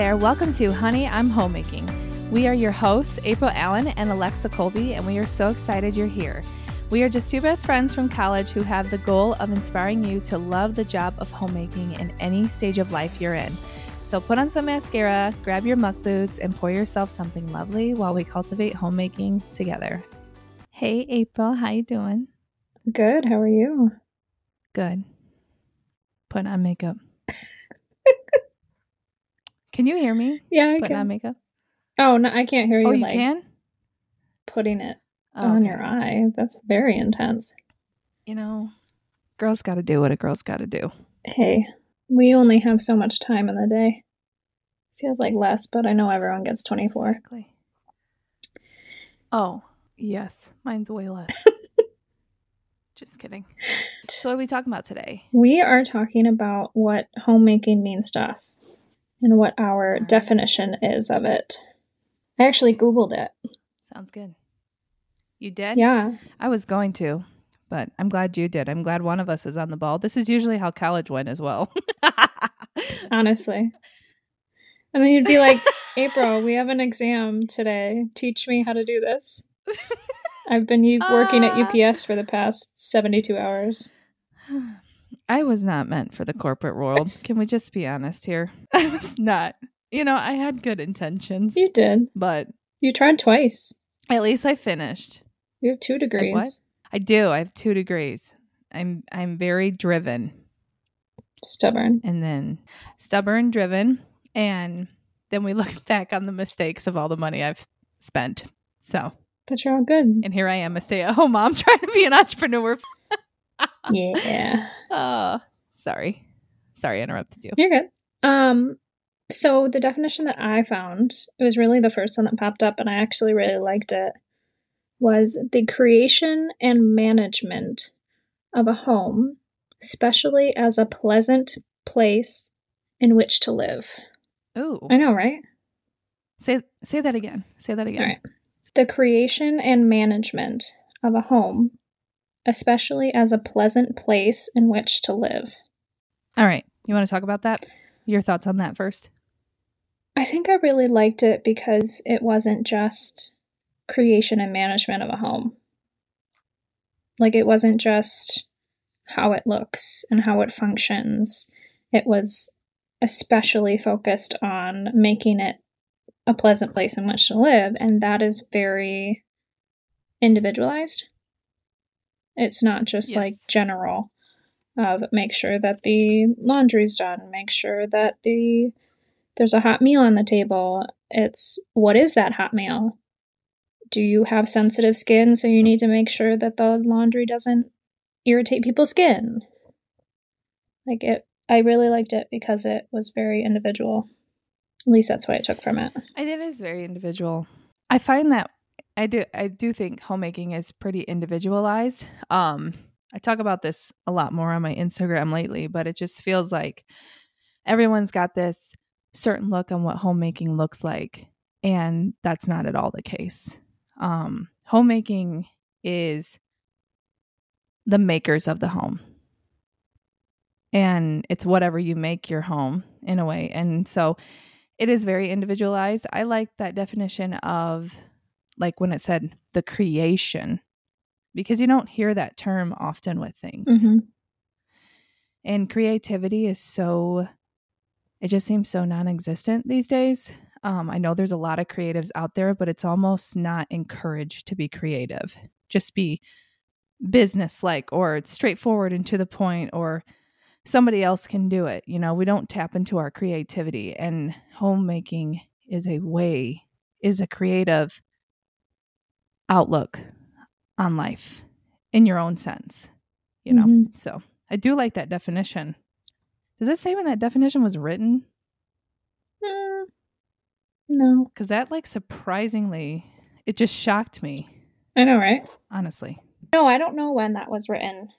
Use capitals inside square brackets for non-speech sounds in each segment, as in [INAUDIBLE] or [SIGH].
There, welcome to Honey, I'm Homemaking. We are your hosts, April Allen and Alexa Kolbe, and we are so excited you're here. We are just two best friends from college who have the goal of inspiring you to love the job of homemaking in any stage of life you're in. So put on some mascara, grab your muck boots, and pour yourself something lovely while we cultivate homemaking together. Hey April, how you doing? Good. How are you? Good. Putting on makeup. [LAUGHS] can you hear me? Yeah, I Putting on can. makeup. Oh no, I can't hear oh, you. Oh, you like can. putting it Oh, on okay. your eye. That's very intense. You know, girls got to do what a girl's got to do. Hey, we only have so much time in the day. Feels like less, but I know everyone gets twenty four. Exactly. Oh, yes. Mine's way less. [LAUGHS] Just kidding. So, what are we talking about today? We are talking about what homemaking means to us and what our Alright. definition is of it. I actually googled it. Sounds good. You did? Yeah. I was going to, but I'm glad you did. I'm glad one of us is on the ball. This is usually how college went as well. [LAUGHS] honestly. And then you'd be like, April, we have an exam today. Teach me how to do this. [LAUGHS] I've been u- working at. Uh, UPS for the past 72 hours. [SIGHS] [SIGHS] [SIGHS] I was not meant for the corporate world. [LAUGHS] Can we just be honest here? [LAUGHS] I was not. You know, I had good intentions, You did. but You tried twice. at least I finished. You have two degrees. what? I do. I have two degrees. I'm I'm very driven Stubborn. and then stubborn, driven, and then we [LAUGHS] look back on the mistakes of all the money I've spent. So, But you're all good. and here I am, a stay-at-home mom trying to be an entrepreneur. Yeah. Oh, [LAUGHS] sorry. Sorry, I interrupted you. You're good. Um, so the definition that I found, it was really the first one that popped up, and I actually really liked it, was the creation and management of a home, especially as a pleasant place in which to live. Ooh. I know, right? Say say that again. Say that again. All right. The creation and management of a home, especially as a pleasant place in which to live. All right. You want to talk about that? Your thoughts on that first? I think I really liked it because it wasn't just creation and management of a home. Like, it wasn't just how it looks and how it functions. It was especially focused on making it a pleasant place in which to live, and that is very individualized. It's not just like general of make sure that the laundry's done, make sure that the there's a hot meal on the table. It's what is that hot meal? Do you have sensitive skin so you need to make sure that the laundry doesn't irritate people's skin? Like it I really liked it because it was very individual. At least that's what I took from it. I think it is very individual. I find that I do I do think homemaking is pretty individualized. Um I talk about this a lot more on my Instagram lately, but it just feels like everyone's got this certain look on what homemaking looks like and that's not at all the case. Um homemaking is the makers of the home. And it's whatever you make your home in a way. And so it is very individualized. I like that definition of like when it said the creation because you don't hear that term often with things. Mm-hmm. And creativity is so it just seems so non-existent these days. Um, I know there's a lot of creatives out there, but it's almost not encouraged to be creative. Just be business like or straightforward and to the point or somebody else can do it. You know, we don't tap into our creativity and homemaking is a way is a creative outlook on life in your own sense, you know. Mhm. So, I do like that definition. Does it say when that definition was written? Mm, no. Cuz that like surprisingly it just shocked me, I know, right? honestly. No, I don't know when that was written.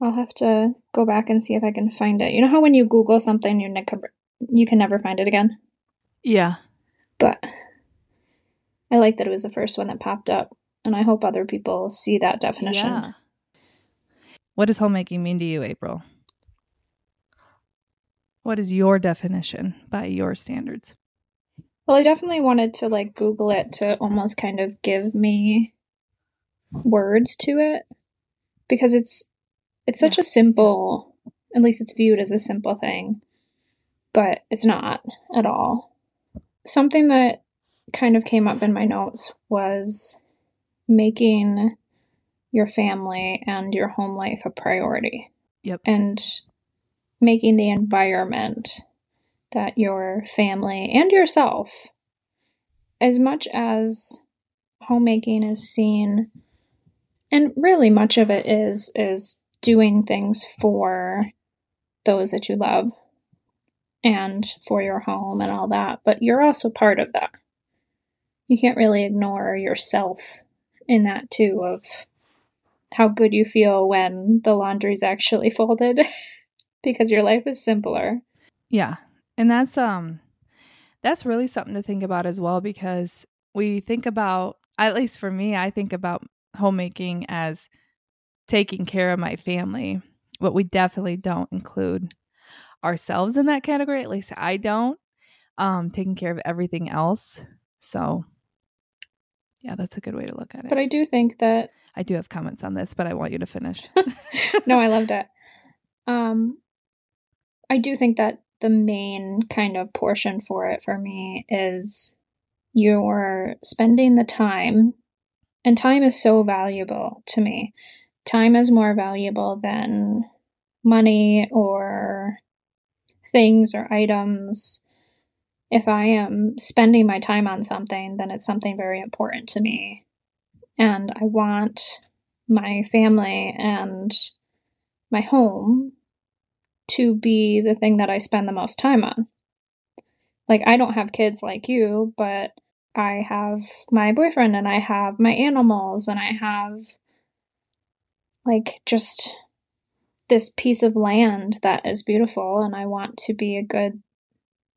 I'll have to go back and see if I can find it. You know how when you Google something, you never you can never find it again. Yeah. But I like that it was the first one that popped up, and I hope other people see that definition. Yeah. What does homemaking mean to you, April? What is your definition by your standards? Well, I definitely wanted to like Google it to almost kind of give me words to it because it's it's such yeah. a simple at least it's viewed as a simple thing but it's not at all something that kind of came up in my notes was making your family and your home life a priority. Yep. And making the environment that your family and yourself as much as homemaking is seen and really much of it is is doing things for those that you love and for your home and all that but you're also part of that you can't really ignore yourself in that too of how good you feel when the laundry's actually [LAUGHS] folded [LAUGHS] because your life is simpler yeah and that's um that's really something to think about as well because we think about at least for me i think about homemaking as taking care of my family, but we definitely don't include ourselves in that category. At least I don't. Um, taking care of everything else. So, yeah, that's a good way to look at it. But I do think that I do have comments on this, but I want you to finish. [LAUGHS] no, I loved it. Um, I do think that the main kind of portion for it for me is you're spending the time and time is so valuable to me. Time is more valuable than money or things or items. If I am spending my time on something, then it's something very important to me. And I want my family and my home to be the thing that I spend the most time on. Like, I don't have kids like you, but I have my boyfriend and I have my animals and I have like just this piece of land that is beautiful and I want to be a good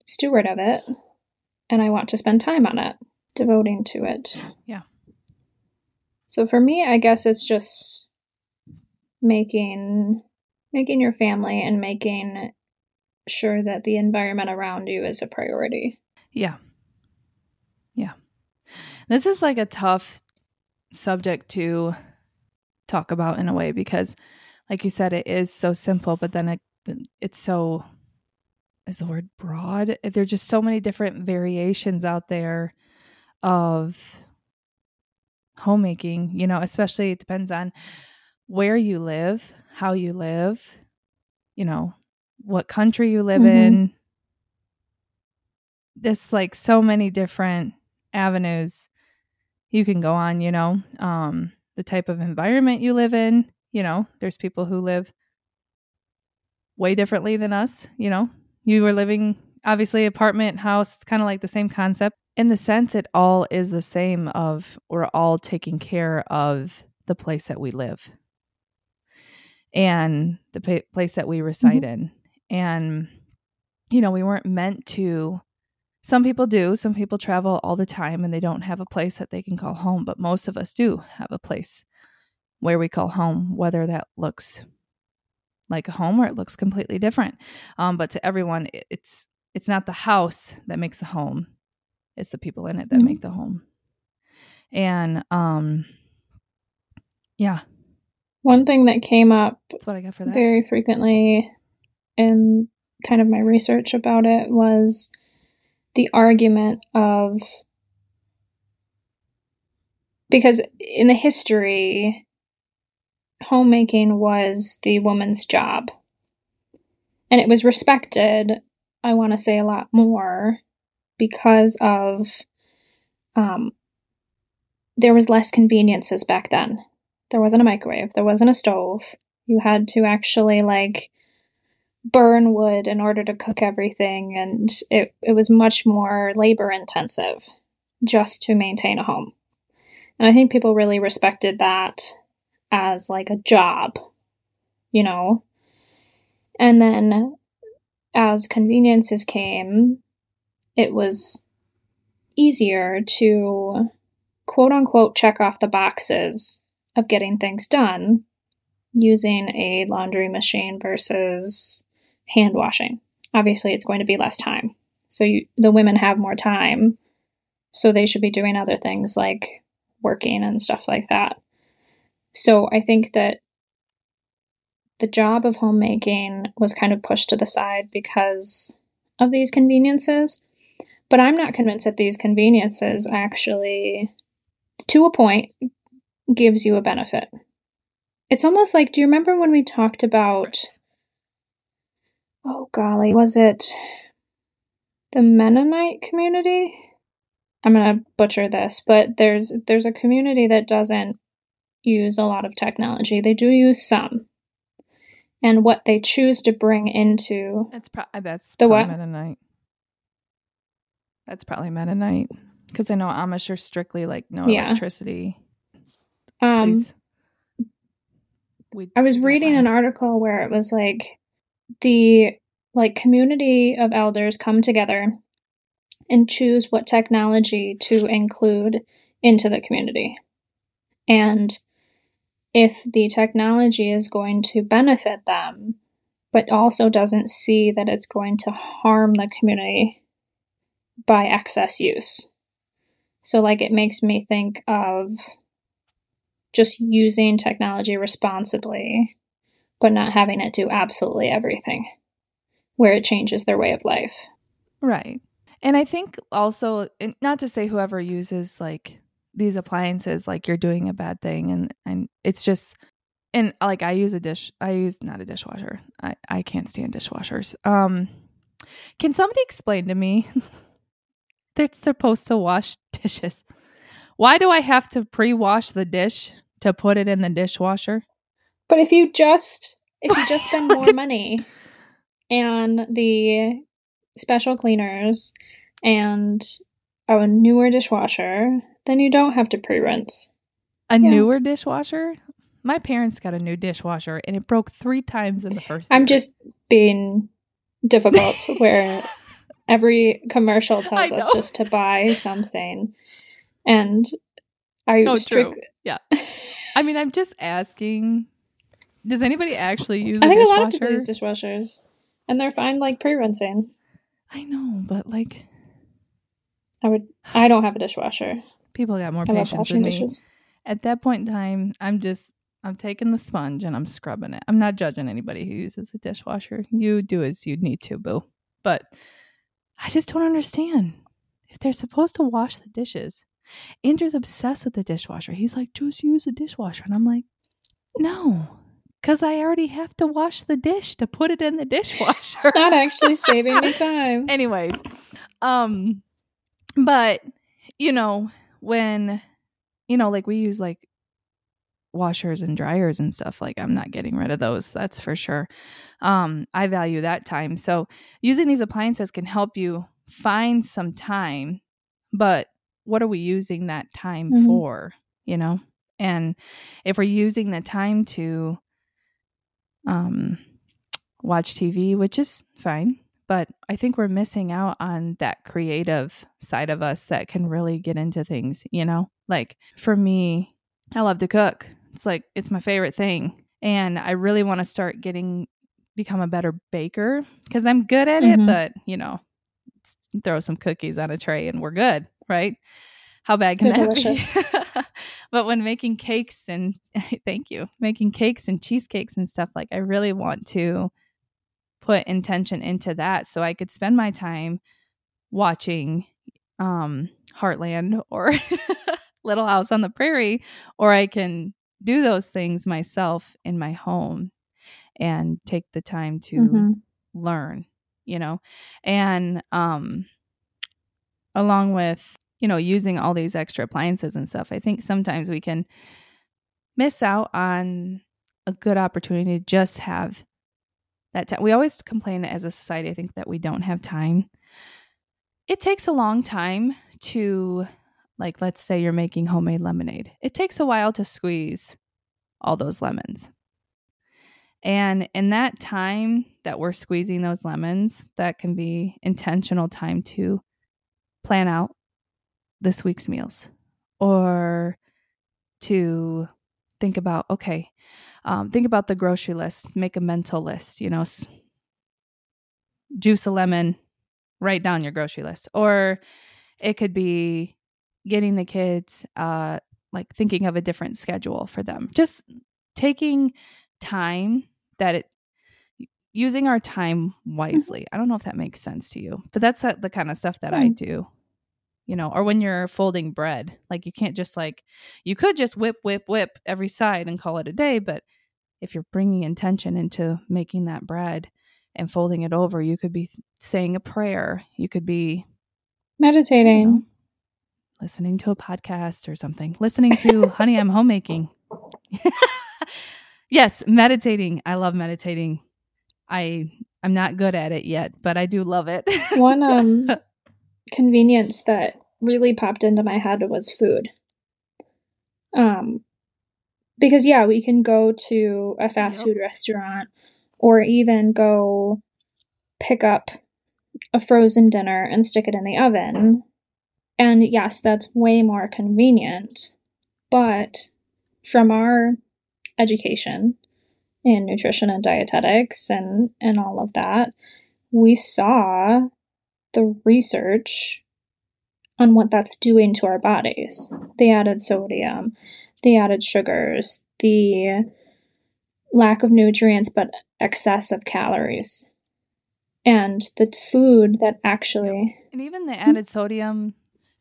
steward of it and I want to spend time on it, devoting to it. Yeah. So for me, I guess it's just making making your family and making sure that the environment around you is a priority. Yeah. Yeah. This is like a tough subject to talk about in a way because like you said it is so simple but then it it's so is the word broad there're just so many different variations out there of homemaking you know especially it depends on where you live how you live you know what country you live mm-hmm. in there's like so many different avenues you can go on, you know, um, the type of environment you live in. You know, there's people who live way differently than us. You know, you were living obviously apartment, house, it's kind of like the same concept. In the sense, it all is the same of we're all taking care of the place that we live and the pa- place that we reside mm-hmm. in. And, you know, we weren't meant to some people do. Some people travel all the time and they don't have a place that they can call home, but most of us do have a place where we call home, whether that looks like a home where it looks completely different. Um, but to everyone, it's it's not the house that makes the home; it's the people in it that mm-hmm. make the home. And um, yeah, one thing that came up that's what I got for that very frequently in kind of my research about it was the argument of because in the history homemaking was the woman's job. And it was respected i want to say a lot more because of um, there was less conveniences back then. There wasn't a microwave there wasn't a stove. You had to actually like burn wood in order to cook everything and it, it was much more labor intensive just to maintain a home. And i think people really respected that as like a job you know and then as conveniences came it was easier to quote unquote check off the boxes of getting things done using a laundry machine versus hand washing. obviously it's going to be less time. So you, the women have more time. So they should be doing other things like working and stuff like that. So I think that the job of homemaking was kind of pushed to the side because of these conveniences. But I'm not convinced that these conveniences actually, to a point, gives you a benefit. It's almost like, do you remember when we talked about, oh golly, was it the Mennonite community? I'm gonna butcher this, but there's there's a community that doesn't use a lot of technology. They do use some, and what they choose to bring into That's pro- that's The probably what? Mennonite. That's probably Mennonite because I know Amish are strictly like no Yeah. electricity. um, Please. We, I was reading an article where it was like the like community of elders come together and choose what technology to include into the community. And if the technology is going to benefit them, but also doesn't see that it's going to harm the community by excess use. So, like, it makes me think of just using technology responsibly, but not having it do absolutely everything where it changes their way of life. Right. And I think also, not to say whoever uses like these appliances, like you're doing a bad thing, and and it's just, and like I use a dish, I use not a dishwasher. I I can't stand dishwashers. Um, can somebody explain to me? [LAUGHS] They're supposed to wash [LAUGHS] dishes. Why do I have to pre-wash the dish to put it in the dishwasher? But if you just if you just spend [LAUGHS] more money and the special cleaners and a newer dishwasher, then you don't have to pre-rinse. A Yeah. newer dishwasher? My parents got a new dishwasher and it broke three times in the first. I'm year. just being difficult [LAUGHS] where every commercial tells us just to buy something and I Oh, strict- true. Yeah. I mean, I'm just asking. Does anybody actually use? I think a lot of people use dishwashers and they're fine like pre-rinsing. I know, but like I would I don't have a dishwasher. People got more I patience than me. dishes. At that point in time, I'm just I'm taking the sponge and I'm scrubbing it. I'm not judging anybody who uses a dishwasher. You do as you need to, boo. But I just don't understand if they're supposed to wash the dishes. Andrew's obsessed with the dishwasher. He's like, just use the dishwasher, and I'm like, no, because I already have to wash the dish to put it in the dishwasher. It's not actually [LAUGHS] saving me time. anyways um but you know when you know like we use like washers and dryers and stuff like i'm not getting rid of those that's for sure. Um i value that time. So using these appliances can help you find some time but what are we using that time Mhm. for you know? And if we're using the time to um watch tv which is fine but I think we're missing out on that creative side of us that can really get into things, you know? Like for me, I love to cook. It's like it's my favorite thing. And I really want to start getting become a better baker cuz I'm good at Mhm. it, but, you know, throw some cookies on a tray and we're good, right? How bad can They're that delicious. be? [LAUGHS] but when making cakes and [LAUGHS] thank you, making cakes and cheesecakes and stuff like I really want to put intention into that so I could spend my time watching um Heartland or [LAUGHS] Little House on the Prairie or I can do those things myself in my home and take the time to Mhm. learn, you know. And um along with, you know, using all these extra appliances and stuff, I think sometimes we can miss out on a good opportunity to just have that. We always complain as a society, I think, that we don't have time. It takes a long time to, like, let's say you're making homemade lemonade. It takes a while to squeeze all those lemons. And in that time that we're squeezing those lemons, that can be intentional time to plan out this week's meals or to think about, okay, um, think about the grocery list, make a mental list, you know, s- juice a lemon, write down your grocery list. Or it could be getting the kids uh like thinking of a different schedule for them. Just taking time that it using our time Mm-hmm. wisely. I don't know if that makes sense to you, but that's uh, the kind of stuff that I Mm. do. You know, or when you're folding bread, like you can't just like you could just whip whip whip every side and call it a day, but if you're bringing intention into making that bread and folding it over, you could be saying a prayer. You could be Meditating. know, listening to a podcast or something. Listening to Honey, I'm Homemaking. [LAUGHS] yes, meditating. I love meditating. I I'm not good at it yet, but I do love it. One [LAUGHS] um convenience that really popped into my head was food. Um because yeah, we can go to a fast Yep. food restaurant or even go pick up a frozen dinner and stick it in the oven. And yes, that's way more convenient. But from our education in nutrition and dietetics and, and all of that, we saw the research on what that's doing to our bodies. The added sodium, the added sugars, the lack of nutrients, but excess of calories. And the food that actually, and even the added sodium,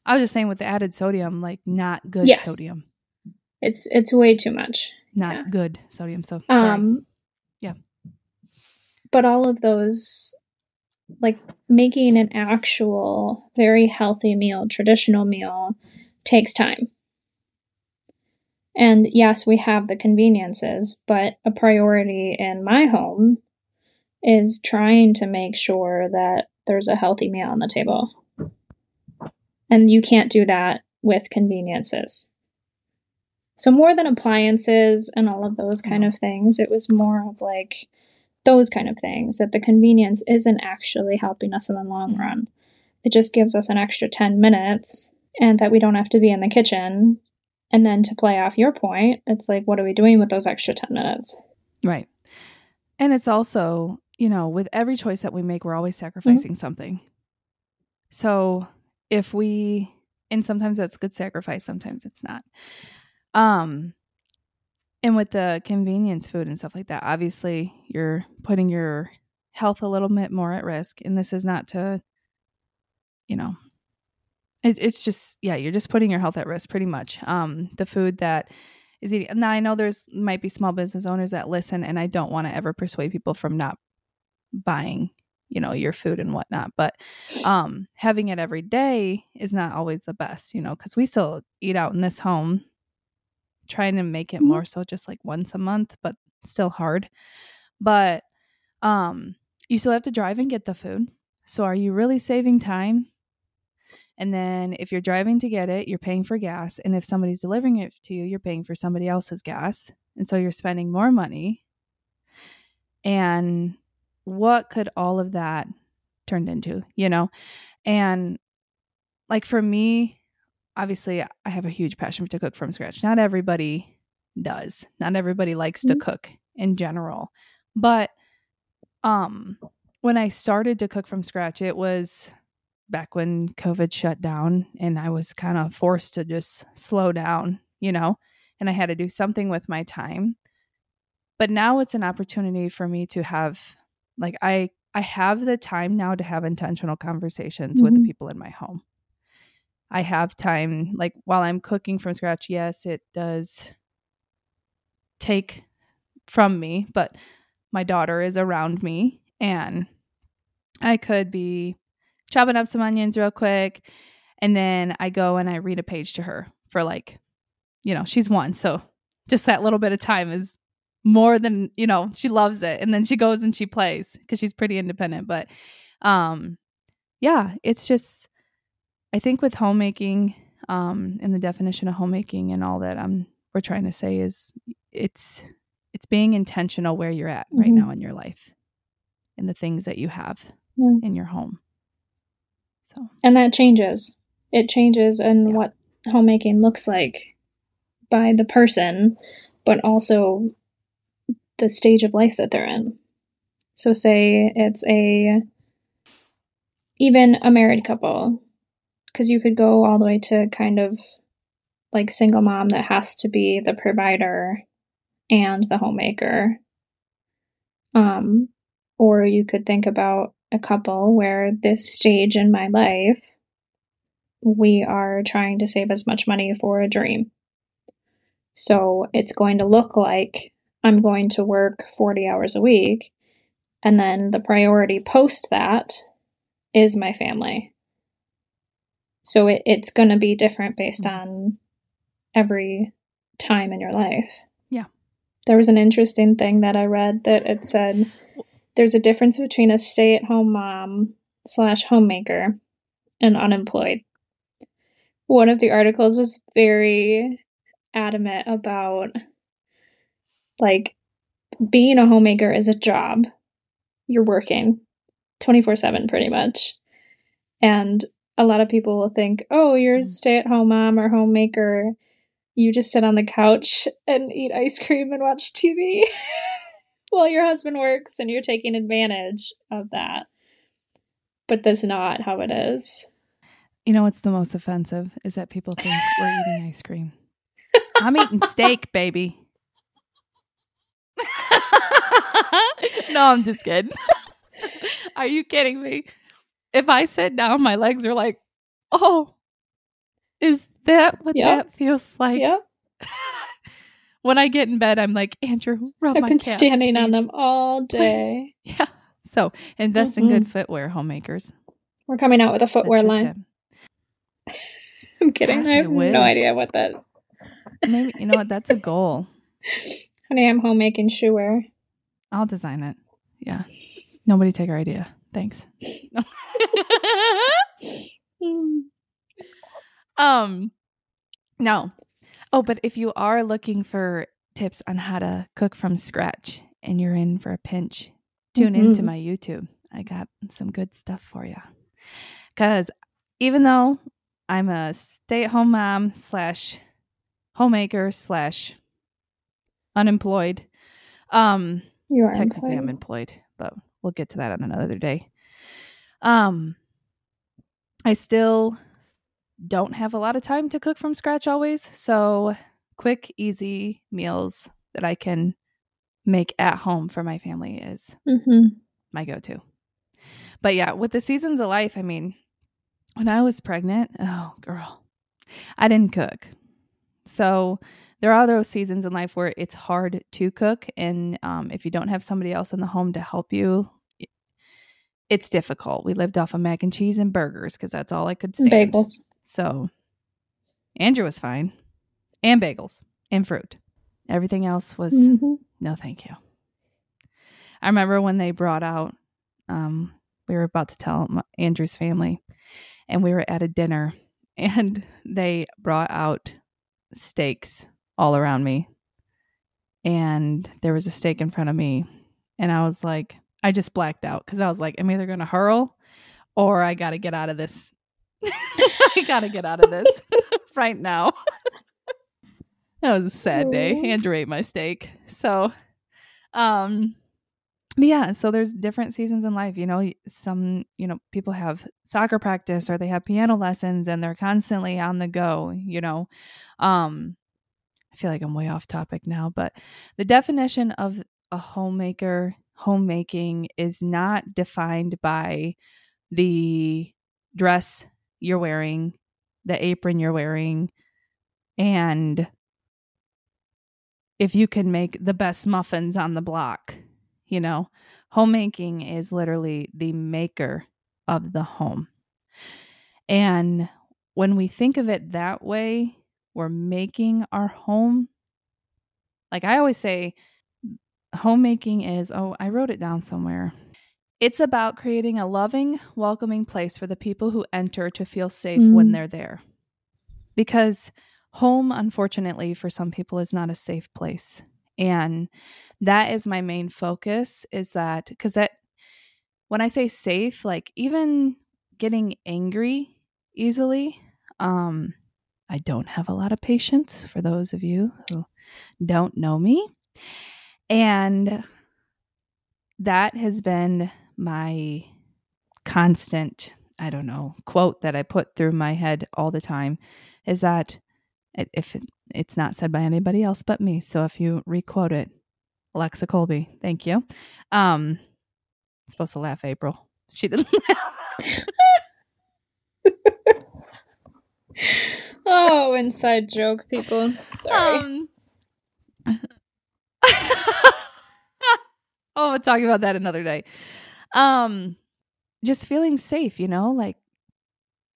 I was just saying with the added sodium, like not good Yes. sodium. it's it's way too much. Not Yeah. good sodium. So sorry. Um, Yeah. But all of those, like making an actual very healthy meal, traditional meal, takes time. And yes, we have the conveniences, but a priority in my home is trying to make sure that there's a healthy meal on the table. And you can't do that with conveniences. So, more than appliances and all of those kind of things, it was more of like those kind of things that the convenience isn't actually helping us in the long Mhm. run. It just gives us an extra 10 minutes and that we don't have to be in the kitchen. And then to play off your point, it's like, what are we doing with those extra 10 minutes? Right. And it's also, you know, with every choice that we make, we're always sacrificing something. So if we, and sometimes that's good sacrifice, sometimes it's not. Um, and with the convenience food and stuff like that, obviously you're putting your health a little bit more at risk. And this is not to, you know, it, it's just, yeah, you're just putting your health at risk pretty much. Um, the food that is eating. Now I know there's might be small business owners that listen, and I don't want to ever persuade people from not buying, you know, your food and whatnot. But um, having it every day is not always the best, you know, because we still eat out in this home, trying to make it Mhm. more so just like once a month, but still hard. But um, you still have to drive and get the food. So are you really saving time? And then if you're driving to get it, you're paying for gas. And if somebody's delivering it to you, you're paying for somebody else's gas. And so you're spending more money. And what could all of that turned into, you know? And like for me, obviously I have a huge passion to cook from scratch. Not everybody does. Not everybody likes to Mhm. cook in general. But um when I started to cook from scratch, it was back when COVID shut down and I was kind of forced to just slow down, you know, and I had to do something with my time. But now it's an opportunity for me to have like I I have the time now to have intentional conversations with the Mhm. people in my home. I have time like while I'm cooking from scratch, yes, it does take from me, but my daughter is around me and I could be chopping up some onions real quick and then I go and I read a page to her for like you know, she's one, so just that little bit of time is more than, you know, she loves it and then she goes and she plays cuz she's pretty independent, but um yeah, it's just I think with homemaking um and the definition of homemaking and all that um we're trying to say is it's it's being intentional where you're at right Mhm. now in your life and the things that you have Yeah. in your home. So, And that changes. It changes in Yeah. what homemaking looks like by the person, but also the stage of life that they're in. So, say it's a even a married couple, because you could go all the way to kind of like single mom that has to be the provider and the homemaker. Um, or you could think about a couple where this stage in my life, we are trying to save as much money for a dream. So it's going to look like I'm going to work 40 hours a week. And then the priority post that is my family. So it, it's going to be different based mm. on every time in your life. Yeah. There was an interesting thing that I read that it said there's a difference between a stay at home mom slash homemaker and unemployed. One of the articles was very adamant about like being a homemaker is a job. You're working 24 7 pretty much. And a lot of people will think, oh, you're a mm. stay at home mom or homemaker. You just sit on the couch and eat ice cream and watch TV [LAUGHS] while your husband works and you're taking advantage of that. But that's not how it is. You know what's the most offensive is that people think we're eating ice cream. I'm eating steak, baby. [LAUGHS] no, I'm just kidding. [LAUGHS] Are you kidding me? If I sit down, my legs are like, oh, is that what that feels like? Yeah. [LAUGHS] when I get in bed, I'm like, Andrew, rub I've my been calves, standing please. on them all [LAUGHS] day. yeah. So invest mm-hmm. in good footwear, homemakers. We're coming out with a footwear line. [LAUGHS] I'm kidding. Gosh, I have I no idea what that. Maybe you know what? That's a goal. Honey, I'm homemaking shoe wear. I'll design it. Yeah. Nobody take our idea. Thanks. [LAUGHS] um no. Oh, but if you are looking for tips on how to cook from scratch and you're in for a pinch, tune mm-hmm. into my YouTube. I got some good stuff for you. Cause even though I'm a stay-at-home mom slash homemaker slash unemployed, um, you are technically employed. I'm employed, but we'll get to that on another day. Um, I still don't have a lot of time to cook from scratch always, so quick, easy meals that I can make at home for my family is mm-hmm. my go-to. But yeah, with the seasons of life, I mean, when I was pregnant, oh girl, I didn't cook. So there are those seasons in life where it's hard to cook. And um, if you don't have somebody else in the home to help you, it's difficult. We lived off of mac and cheese and burgers because that's all I could stand. Bagels. So Andrew was fine. And bagels and fruit. Everything else was mm-hmm. no thank you. I remember when they brought out, um, we were about to tell Andrew's family, and we were at a dinner, [LAUGHS] and they brought out steaks all around me. And there was a steak in front of me. And I was like, I just blacked out because I was like, I'm either going to hurl or I got to get out of this. [LAUGHS] I got to get out of this [LAUGHS] right now. [LAUGHS] that was a sad day. Andrew ate my steak. So, um, but yeah, so there's different seasons in life. You know, some, you know, people have soccer practice or they have piano lessons and they're constantly on the go, you know. Um, I feel like I'm way off topic now, but the definition of a homemaker, homemaking is not defined by the dress you're wearing, the apron you're wearing, and if you can make the best muffins on the block. You know, homemaking is literally the maker of the home. And when we think of it that way, we're making our home. Like I always say, homemaking is, oh, I wrote it down somewhere. It's about creating a loving, welcoming place for the people who enter to feel safe mm. when they're there. Because home, unfortunately, for some people, is not a safe place. And that is my main focus is that because that when I say safe, like even getting angry easily, um, I don't have a lot of patience for those of you who don't know me. And that has been my constant I don't know, quote that I put through my head all the time is that if it's not said by anybody else but me. So if you requote it, Alexa Kolbe, thank you. Um, I'm supposed to laugh, April. She didn't [LAUGHS] laugh. [LAUGHS] oh, inside joke, people. Sorry. Um, [LAUGHS] oh, we'll talk about that another day. Um, just feeling safe, you know, like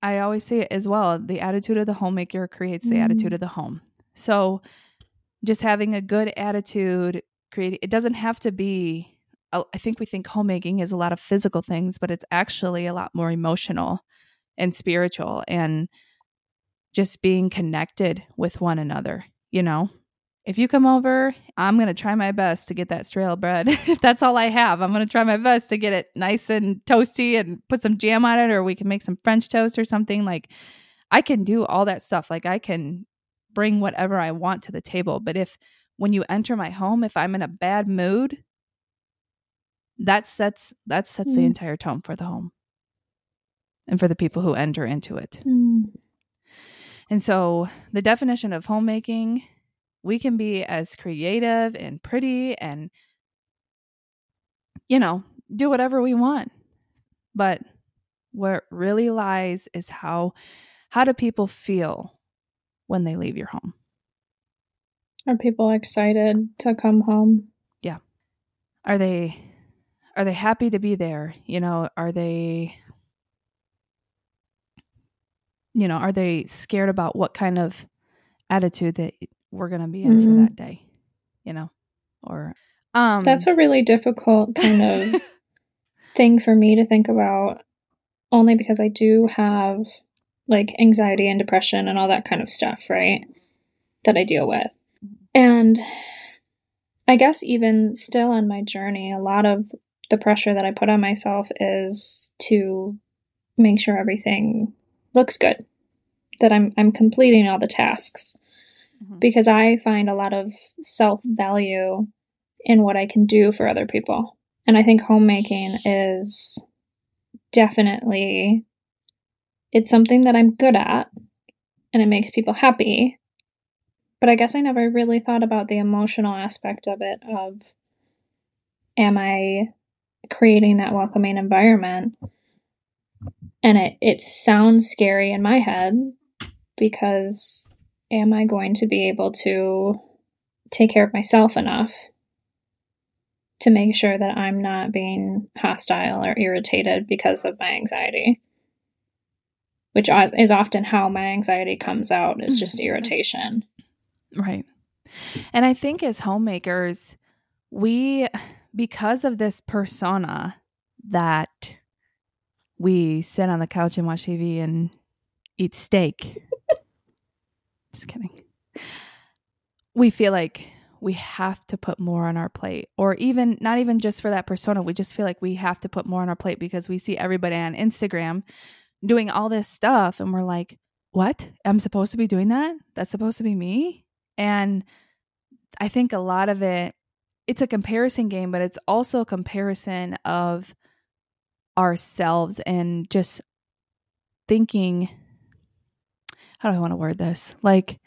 I always say it as well. The attitude of the homemaker creates the mm. attitude of the home. So, just having a good attitude, create it doesn't have to be. I think we think homemaking is a lot of physical things, but it's actually a lot more emotional and spiritual and just being connected with one another, you know? If you come over, I'm going to try my best to get that stale bread. [LAUGHS] if that's all I have, I'm going to try my best to get it nice and toasty and put some jam on it, or we can make some French toast or something. Like, I can do all that stuff. Like, I can bring whatever I want to the table. But if when you enter my home, if I'm in a bad mood, that sets that sets mm. the entire tone for the home and for the people who enter into it. Mm. And so the definition of homemaking, we can be as creative and pretty and, you know, do whatever we want. But where it really lies is how how do people feel when they leave your home? Are people excited to come home? Yeah. Are they are they happy to be there? You know, are they you know, are they scared about what kind of attitude that we're going to be in mm-hmm. for that day, you know? Or um That's a really difficult kind of [LAUGHS] thing for me to think about only because I do have like anxiety and depression and all that kind of stuff, right? That I deal with. And I guess even still on my journey, a lot of the pressure that I put on myself is to make sure everything looks good, that I'm I'm completing all the tasks. Mm-hmm. Because I find a lot of self-value in what I can do for other people. And I think homemaking is definitely it's something that I'm good at and it makes people happy. But I guess I never really thought about the emotional aspect of it of am I creating that welcoming environment and it it sounds scary in my head because am I going to be able to take care of myself enough to make sure that I'm not being hostile or irritated because of my anxiety? Which is often how my anxiety comes out is just mm-hmm. irritation. Right. And I think as homemakers, we because of this persona that we sit on the couch and watch TV and eat steak. Just kidding. We feel like we have to put more on our plate, or even not even just for that persona. We just feel like we have to put more on our plate because we see everybody on Instagram doing all this stuff, and we're like, what? I'm supposed to be doing that? That's supposed to be me? And I think a lot of it, it's a comparison game, but it's also a comparison of ourselves and just thinking how do I want to word this? Like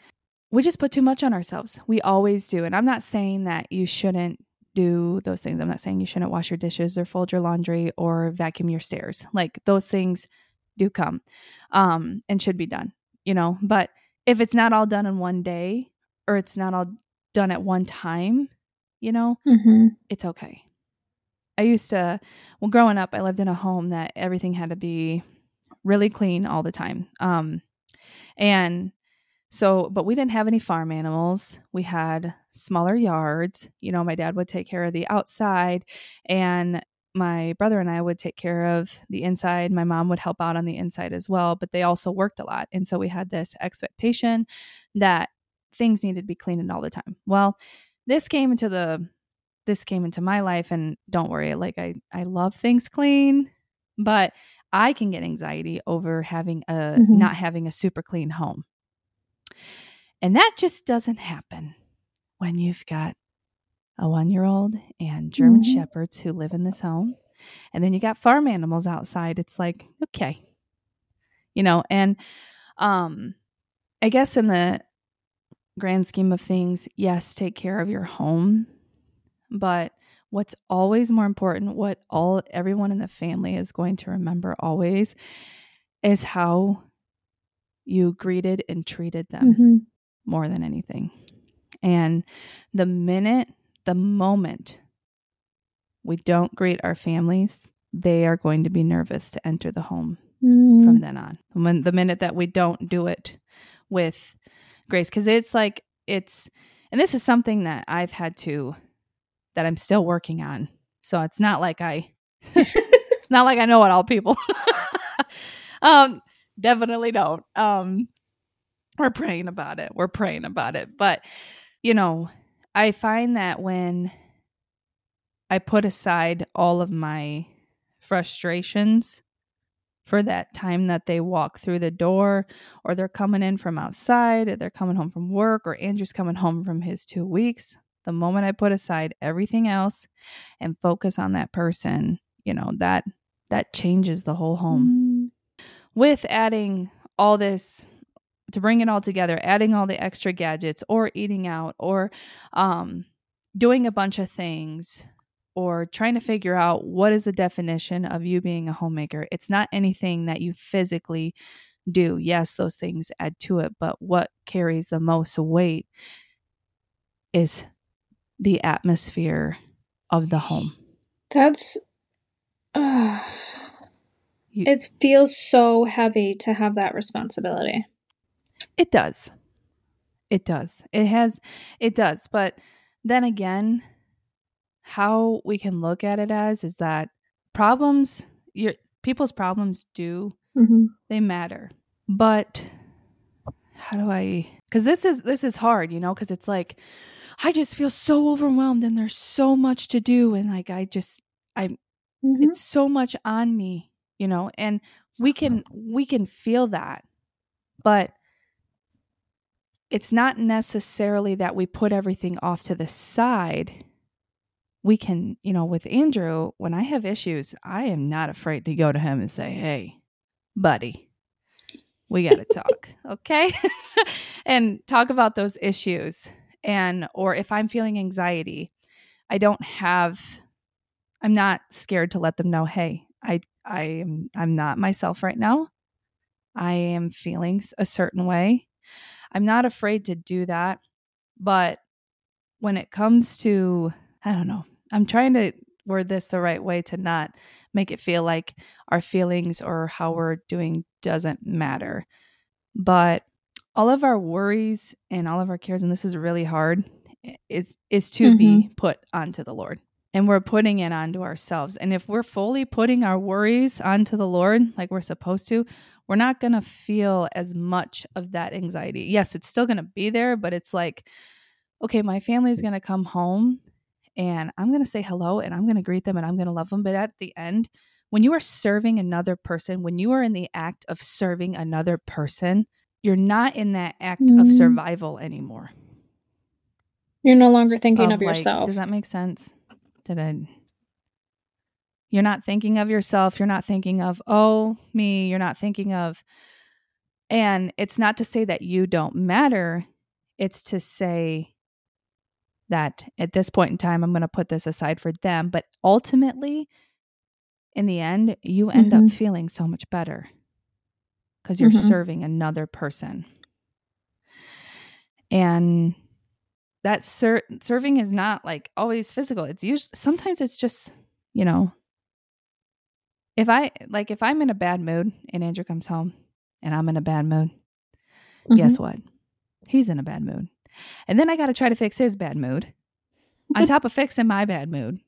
we just put too much on ourselves. We always do. And I'm not saying that you shouldn't do those things. I'm not saying you shouldn't wash your dishes or fold your laundry or vacuum your stairs. Like those things do come um and should be done, you know. But if it's not all done in one day or it's not all done at one time, you know, mm-hmm. it's okay. I used to, well, growing up, I lived in a home that everything had to be really clean all the time. Um, and so, but we didn't have any farm animals. We had smaller yards. You know, my dad would take care of the outside, and my brother and I would take care of the inside. My mom would help out on the inside as well, but they also worked a lot. And so we had this expectation that things needed to be cleaned all the time. Well, this came into the this came into my life and don't worry like i i love things clean but i can get anxiety over having a mm-hmm. not having a super clean home and that just doesn't happen when you've got a one year old and german mm-hmm. shepherds who live in this home and then you got farm animals outside it's like okay you know, and um I guess in the grand scheme of things, yes, take care of your home, but what's always more important, what all everyone in the family is going to remember always is how you greeted and treated them Mm-hmm. more than anything. And the minute, the moment we don't greet our families, they are going to be nervous to enter the home Mm-hmm. from then on. When the minute that we don't do it with grace, because it's like it's, and this is something that I've had to, that I'm still working on. So it's not like I, [LAUGHS] [LAUGHS] it's not like I know it all, people. [LAUGHS] um, definitely don't. Um, we're praying about it. We're praying about it. But you know, I find that when I put aside all of my frustrations for that time that they walk through the door or they're coming in from outside or they're coming home from work or Andrew's coming home from his 2 weeks the moment I put aside everything else and focus on that person you know that that changes the whole home. With adding all this to bring it all together adding all the extra gadgets or eating out or um, doing a bunch of things or trying to figure out what is the definition of you being a homemaker it's not anything that you physically do. Yes those things add to it but what carries the most weight is the atmosphere of the home That's. Uh, You- it feels so heavy to have that responsibility. It does. It does. It has it does. But then again, how we can look at it as is that problems your people's problems do Mm-hmm. they matter. But how do I cuz this is this is hard, you know, cuz it's like I just feel so overwhelmed and there's so much to do and like I just I Mm-hmm. it's so much on me you know and we can we can feel that but it's not necessarily that we put everything off to the side. We can you know with andrew when i have issues i am not afraid to go to him and say hey buddy we got to talk okay? [LAUGHS] And talk about those issues and or if i'm feeling anxiety i don't have I'm not scared to let them know, hey, I I am I'm not myself right now. I am feeling a certain way. I'm not afraid to do that, but when it comes to I don't know. I'm trying to word this the right way to not make it feel like our feelings or how we're doing doesn't matter. But all of our worries and all of our cares and this is really hard is is to be mm-hmm. put onto the Lord and we're putting it onto ourselves. And if we're fully putting our worries onto the Lord, like we're supposed to, we're not going to feel as much of that anxiety. Yes, it's still going to be there, but it's like, okay, my family's going to come home and I'm going to say hello and I'm going to greet them and I'm going to love them. But at the end, when you are serving another person, when you are in the act of serving another person, you're not in that act of Mm. survival anymore. You're no longer thinking of, like- yourself. Does that make sense? Did I? You're not thinking of yourself. You're not thinking of, oh, me. You're not thinking of, and it's not to say that you don't matter. It's to say that at this point in time, I'm going to put this aside for them. But ultimately, in the end, you end up Mhm. feeling so much better because you're Mhm. serving another person. And that ser- serving is not like always physical. It's usually sometimes it's just, you know, if I like if I'm in a bad mood and Andrew comes home and I'm in a bad mood, Mhm. guess what? He's in a bad mood. And then I got to try to fix his bad mood on top of fixing my bad mood.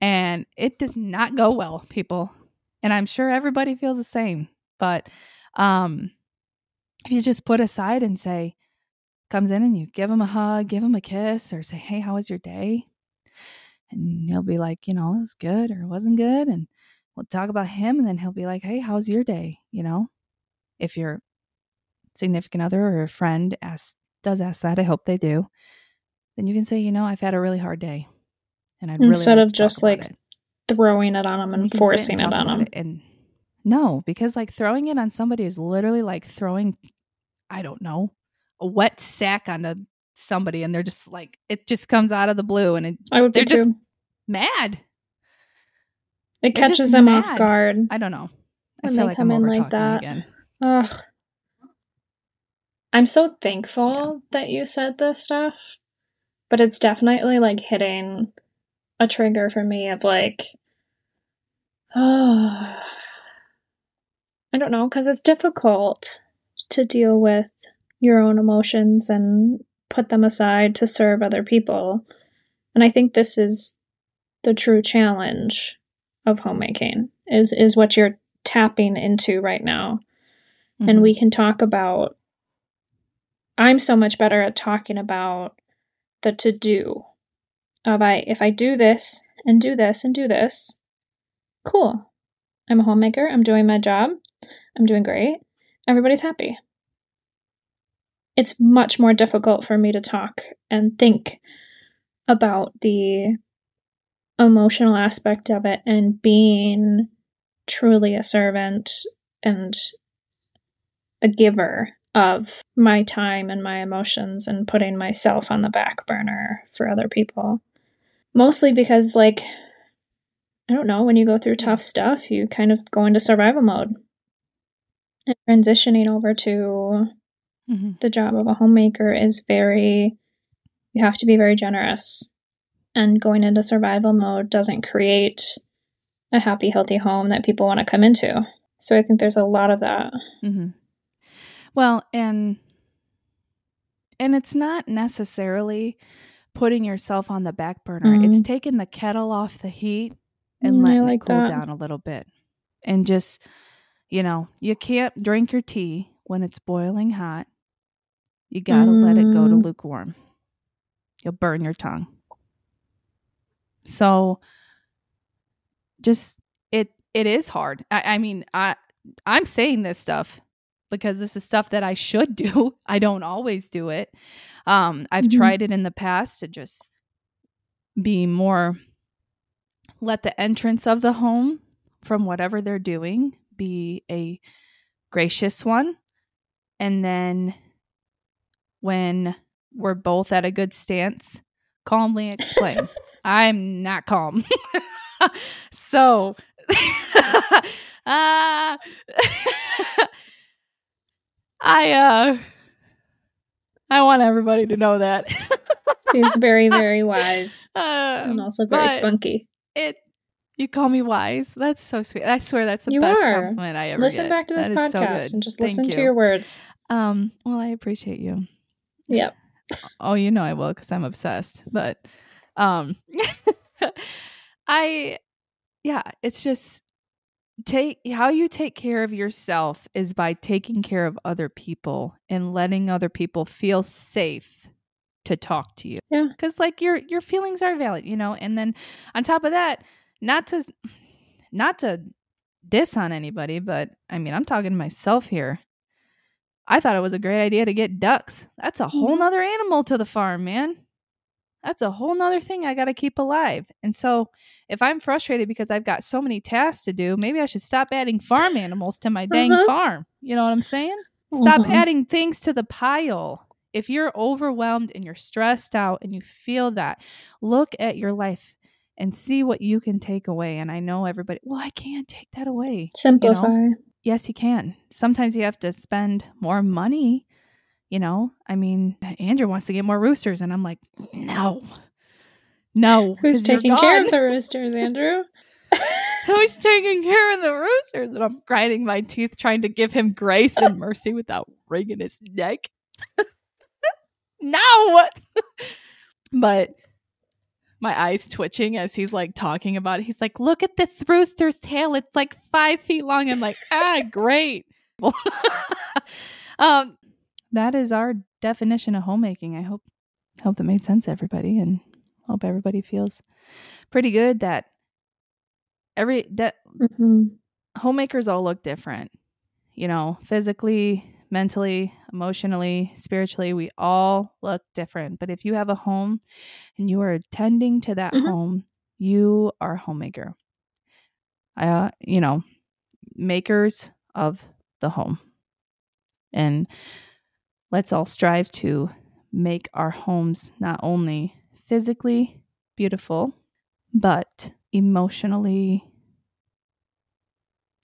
And it does not go well, people. And I'm sure everybody feels the same. But um if you just put aside and say comes in and you give him a hug, give him a kiss or say, "Hey, how was your day?" And he'll be like, "You know, it was good or it wasn't good." And we'll talk about him and then he'll be like, "Hey, how's your day?" You know? If your significant other or a friend asks does ask that, I hope they do. Then you can say, "You know, I've had a really hard day." And really Instead like of just, like, it." Throwing it on them And and forcing it on them. it and No, because like throwing it on somebody is literally like throwing, I don't know, a wet sack onto somebody and they're just like, it just comes out of the blue and it, I would They're just too. mad. It they're catches them off guard. I don't know. I When feel they like come I'm in over like that. again. Ugh. I'm so thankful that you said this stuff, but it's definitely like hitting a trigger for me of like, oh, [SIGHS] [SIGHS] I don't know, because it's difficult to deal with your own emotions and put them aside to serve other people. And I think this is the true challenge of homemaking is is what you're tapping into right now and Mhm. we can talk about i'm so much better at talking about the to do of i if i do this and do this and do this cool i'm a homemaker i'm doing my job i'm doing great everybody's happy it's much more difficult for me to talk and think about the emotional aspect of it and being truly a servant and a giver of my time and my emotions and putting myself on the back burner for other people. Mostly because, like, I don't know, when you go through tough stuff, you kind of go into survival mode. And transitioning over to Mhm. the job of a homemaker is very, you have to be very generous. And going into survival mode doesn't create a happy, healthy home that people want to come into. So I think there's a lot of that. hmm Well, and and it's not necessarily putting yourself on the back burner. It's Mm. taking the kettle off the heat and Mm, letting like it cool that. down a little bit. And just, you know, you can't drink your tea when it's boiling hot. You got to let it go to Mm. lukewarm. You'll burn your tongue. So just it it is hard. I, I mean, I I'm saying this stuff because this is stuff that I should [LAUGHS] do. I don't always do it. Um, I've Mhm. tried it in the past to just be more let the entrance of the home from whatever they're doing be a gracious one. And then when we're both at a good stance, calmly explain. [LAUGHS] I'm not calm. [LAUGHS] so [LAUGHS] uh, I uh I want everybody to know that. He's very, very wise and Um, also very spunky. it you call me wise. That's so sweet. I swear that's the You best are. compliment I ever Listen get. back to this That so podcast good. and just Thank listen to your words. Um, well, I appreciate you. Yep. Oh, you know I will because I'm obsessed. But um [LAUGHS] I yeah, it's just take how you take care of yourself is by taking care of other people and letting other people feel safe to talk to you. Yeah. Cuz like your your feelings are valid, you know? And then on top of that, not to not to diss on anybody, but I mean, I'm talking to myself here. I thought it was a great idea to get ducks. That's a whole Mhm. nother animal to the farm, man. That's a whole nother thing I got to keep alive. And so, if I'm frustrated because I've got so many tasks to do, maybe I should stop adding farm animals to my dang Uh-huh. farm. You know what I'm saying? Stop Mhm. adding things to the pile. If you're overwhelmed and you're stressed out and you feel that, look at your life and see what you can take away. And I know everybody, well, I can't take that away. Simplify. Yes, you can. Sometimes you have to spend more money. You know, I mean, Andrew wants to get more roosters, and I'm like, no, no. Who's taking care of the [LAUGHS] roosters, Andrew? Who's taking care of the roosters? And I'm grinding my teeth trying to give him grace and mercy without wringing his neck. [LAUGHS] no. [LAUGHS] but my eyes twitching as he's like talking about it. He's like, look at this rooster's tail. It's like five feet long. I'm like, ah, [LAUGHS] great. [LAUGHS] um, that is our definition of homemaking. I hope hope that made sense to everybody and hope everybody feels pretty good that every that hmm homemakers all look different. You know, physically, mentally, emotionally, spiritually, we all look different. But if you have a home and you are tending to that Mhm. home, you are a homemaker. Uh, you know, makers of the home. And let's all strive to make our homes not only physically beautiful, but emotionally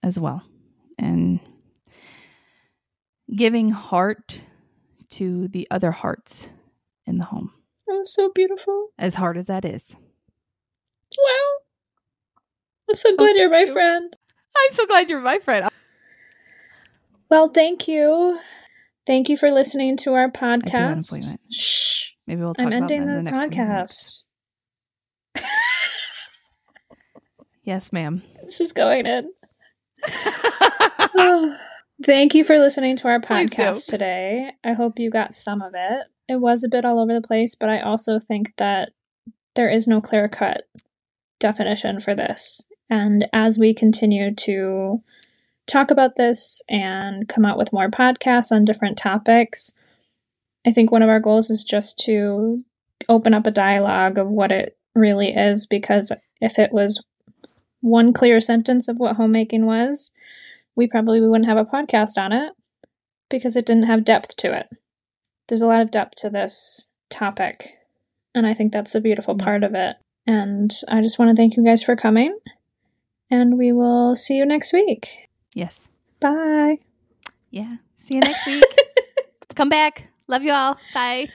as well. And giving heart to the other hearts in the home. That was so beautiful. As hard as that is. Wow. I'm so glad you're my friend. I'm so glad you're my friend. Well, thank you. Thank you for listening to our I do want podcast. to play it. Shh. Maybe we'll talk I'm about ending that in the the next podcast. podcast. Yes, ma'am. [LAUGHS] this is going in. [LAUGHS] [SIGHS] [LAUGHS] Thank you for listening to our podcast today. I hope you got some of it. It was a bit all over the place, but I also think that there is no clear cut definition for this. And as we continue to talk about this and come out with more podcasts on different topics, I think one of our goals is just to open up a dialogue of what it really is because if it was one clear sentence of what homemaking was, we probably wouldn't have a podcast on it because it didn't have depth to it. There's a lot of depth to this topic, and I think that's the beautiful Yeah. part of it. And I just want to thank you guys for coming, and we will see you next week. Yes. Bye. Yeah. See you next week. [LAUGHS] Come back. Love you all. Bye.